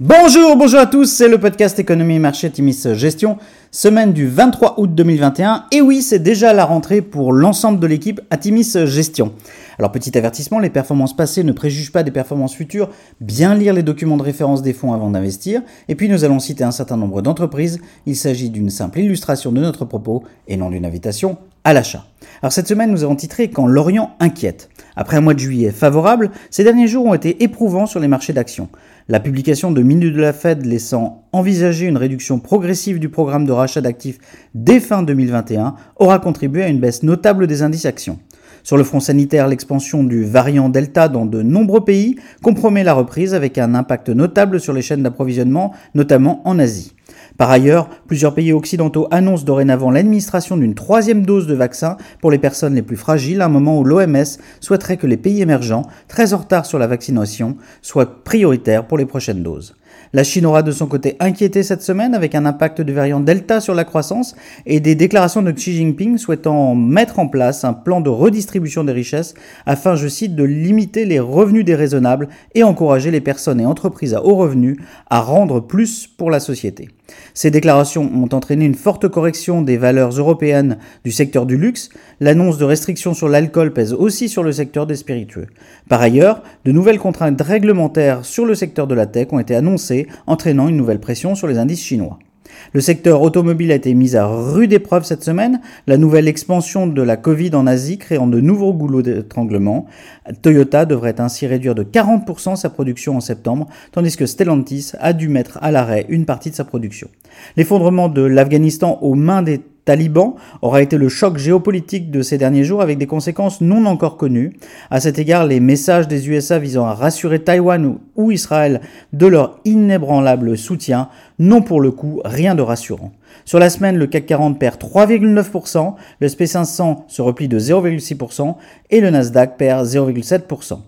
Bonjour, bonjour à tous, c'est le podcast Économie Marché Timis Gestion, semaine du 23 août 2021. Et oui, c'est déjà la rentrée pour l'ensemble de l'équipe à Timis Gestion. Alors petit avertissement, les performances passées ne préjugent pas des performances futures, bien lire les documents de référence des fonds avant d'investir, et puis nous allons citer un certain nombre d'entreprises, il s'agit d'une simple illustration de notre propos et non d'une invitation à l'achat. Alors cette semaine, nous avons titré Quand l'Orient inquiète. Après un mois de juillet favorable, ces derniers jours ont été éprouvants sur les marchés d'actions. La publication de minutes de la Fed laissant envisager une réduction progressive du programme de rachat d'actifs dès fin 2021 aura contribué à une baisse notable des indices actions. Sur le front sanitaire, l'expansion du variant Delta dans de nombreux pays compromet la reprise avec un impact notable sur les chaînes d'approvisionnement, notamment en Asie. Par ailleurs, plusieurs pays occidentaux annoncent dorénavant l'administration d'une troisième dose de vaccin pour les personnes les plus fragiles, à un moment où l'OMS souhaiterait que les pays émergents, très en retard sur la vaccination, soient prioritaires pour les prochaines doses. La Chine aura de son côté inquiété cette semaine avec un impact du variant Delta sur la croissance et des déclarations de Xi Jinping souhaitant mettre en place un plan de redistribution des richesses afin, je cite, de limiter les revenus déraisonnables et encourager les personnes et entreprises à haut revenu à rendre plus pour la société. Ces déclarations ont entraîné une forte correction des valeurs européennes du secteur du luxe. L'annonce de restrictions sur l'alcool pèse aussi sur le secteur des spiritueux. Par ailleurs, de nouvelles contraintes réglementaires sur le secteur de la tech ont été annoncées, entraînant une nouvelle pression sur les indices chinois. Le secteur automobile a été mis à rude épreuve cette semaine, la nouvelle expansion de la Covid en Asie créant de nouveaux goulots d'étranglement. Toyota devrait ainsi réduire de 40% sa production en septembre, tandis que Stellantis a dû mettre à l'arrêt une partie de sa production. L'effondrement de l'Afghanistan aux mains des talibans aura été le choc géopolitique de ces derniers jours avec des conséquences non encore connues. À cet égard, les messages des USA visant à rassurer Taïwan ou Israël de leur inébranlable soutien n'ont pour le coup rien de rassurant. Sur la semaine, le CAC 40 perd 3,9%, le SP500 se replie de 0,6% et le Nasdaq perd 0,7%.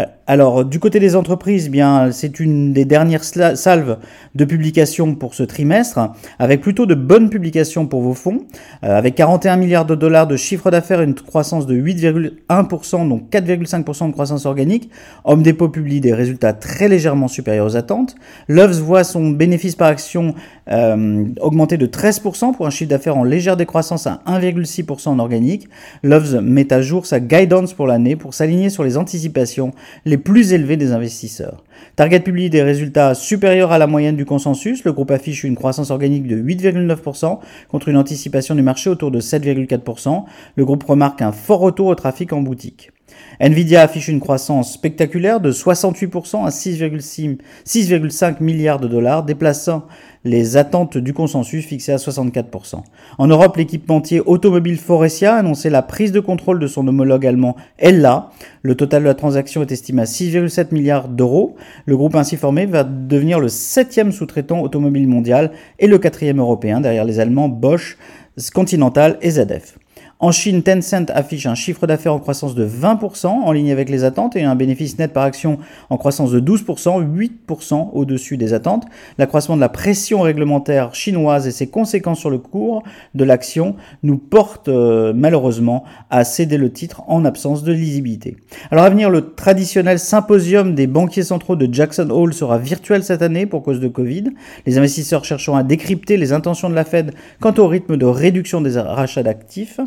Euh, alors, du côté des entreprises, bien, c'est une des dernières salves de publications pour ce trimestre, avec plutôt de bonnes publications pour vos fonds, euh, avec 41 milliards de dollars de chiffre d'affaires, une croissance de 8,1%, donc 4,5% de croissance organique. Home Depot publie des résultats très légèrement supérieurs aux attentes. Loves voit son bénéfice par action euh, augmenter de 13% pour un chiffre d'affaires en légère décroissance à 1,6% en organique. Loves met à jour sa guidance pour l'année pour s'aligner sur les anticipations les plus élevés des investisseurs. Target publie des résultats supérieurs à la moyenne du consensus. Le groupe affiche une croissance organique de 8,9% contre une anticipation du marché autour de 7,4%. Le groupe remarque un fort retour au trafic en boutique. Nvidia affiche une croissance spectaculaire de 68% à 6,5 milliards de dollars, déplaçant les attentes du consensus fixé à 64%. En Europe, l'équipementier automobile Forestia a annoncé la prise de contrôle de son homologue allemand Ella. Le total de la transaction est estimé à 6,7 milliards d'euros. Le groupe ainsi formé va devenir le septième sous-traitant automobile mondial et le quatrième européen derrière les Allemands Bosch, Continental et ZF. En Chine, Tencent affiche un chiffre d'affaires en croissance de 20%, en ligne avec les attentes, et un bénéfice net par action en croissance de 12%, 8% au-dessus des attentes. L'accroissement de la pression réglementaire chinoise et ses conséquences sur le cours de l'action nous portent euh, malheureusement à céder le titre en absence de lisibilité. Alors à venir, le traditionnel symposium des banquiers centraux de Jackson Hole sera virtuel cette année pour cause de Covid. Les investisseurs cherchant à décrypter les intentions de la Fed quant au rythme de réduction des rachats d'actifs.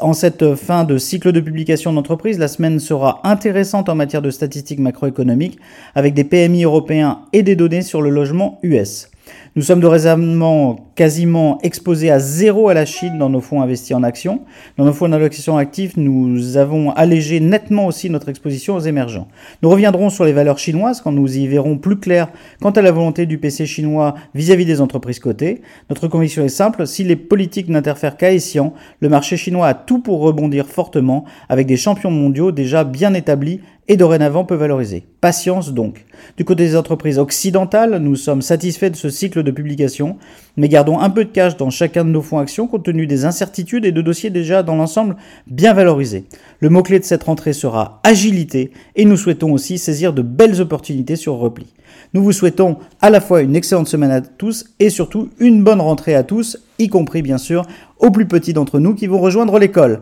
En cette fin de cycle de publication d'entreprise, la semaine sera intéressante en matière de statistiques macroéconomiques avec des PMI européens et des données sur le logement US. Nous sommes de raisonnement quasiment exposés à zéro à la Chine dans nos fonds investis en actions. Dans nos fonds d'allocation actifs, nous avons allégé nettement aussi notre exposition aux émergents. Nous reviendrons sur les valeurs chinoises quand nous y verrons plus clair quant à la volonté du PC chinois vis-à-vis des entreprises cotées. Notre conviction est simple, si les politiques n'interfèrent qu'à escient, le marché chinois a tout pour rebondir fortement avec des champions mondiaux déjà bien établis et dorénavant peu valorisés. Patience donc. Du côté des entreprises occidentales, nous sommes satisfaits de ce cycle de publication, mais un peu de cash dans chacun de nos fonds actions compte tenu des incertitudes et de dossiers déjà dans l'ensemble bien valorisés. Le mot-clé de cette rentrée sera agilité et nous souhaitons aussi saisir de belles opportunités sur repli. Nous vous souhaitons à la fois une excellente semaine à tous et surtout une bonne rentrée à tous, y compris bien sûr aux plus petits d'entre nous qui vont rejoindre l'école.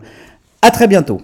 À très bientôt.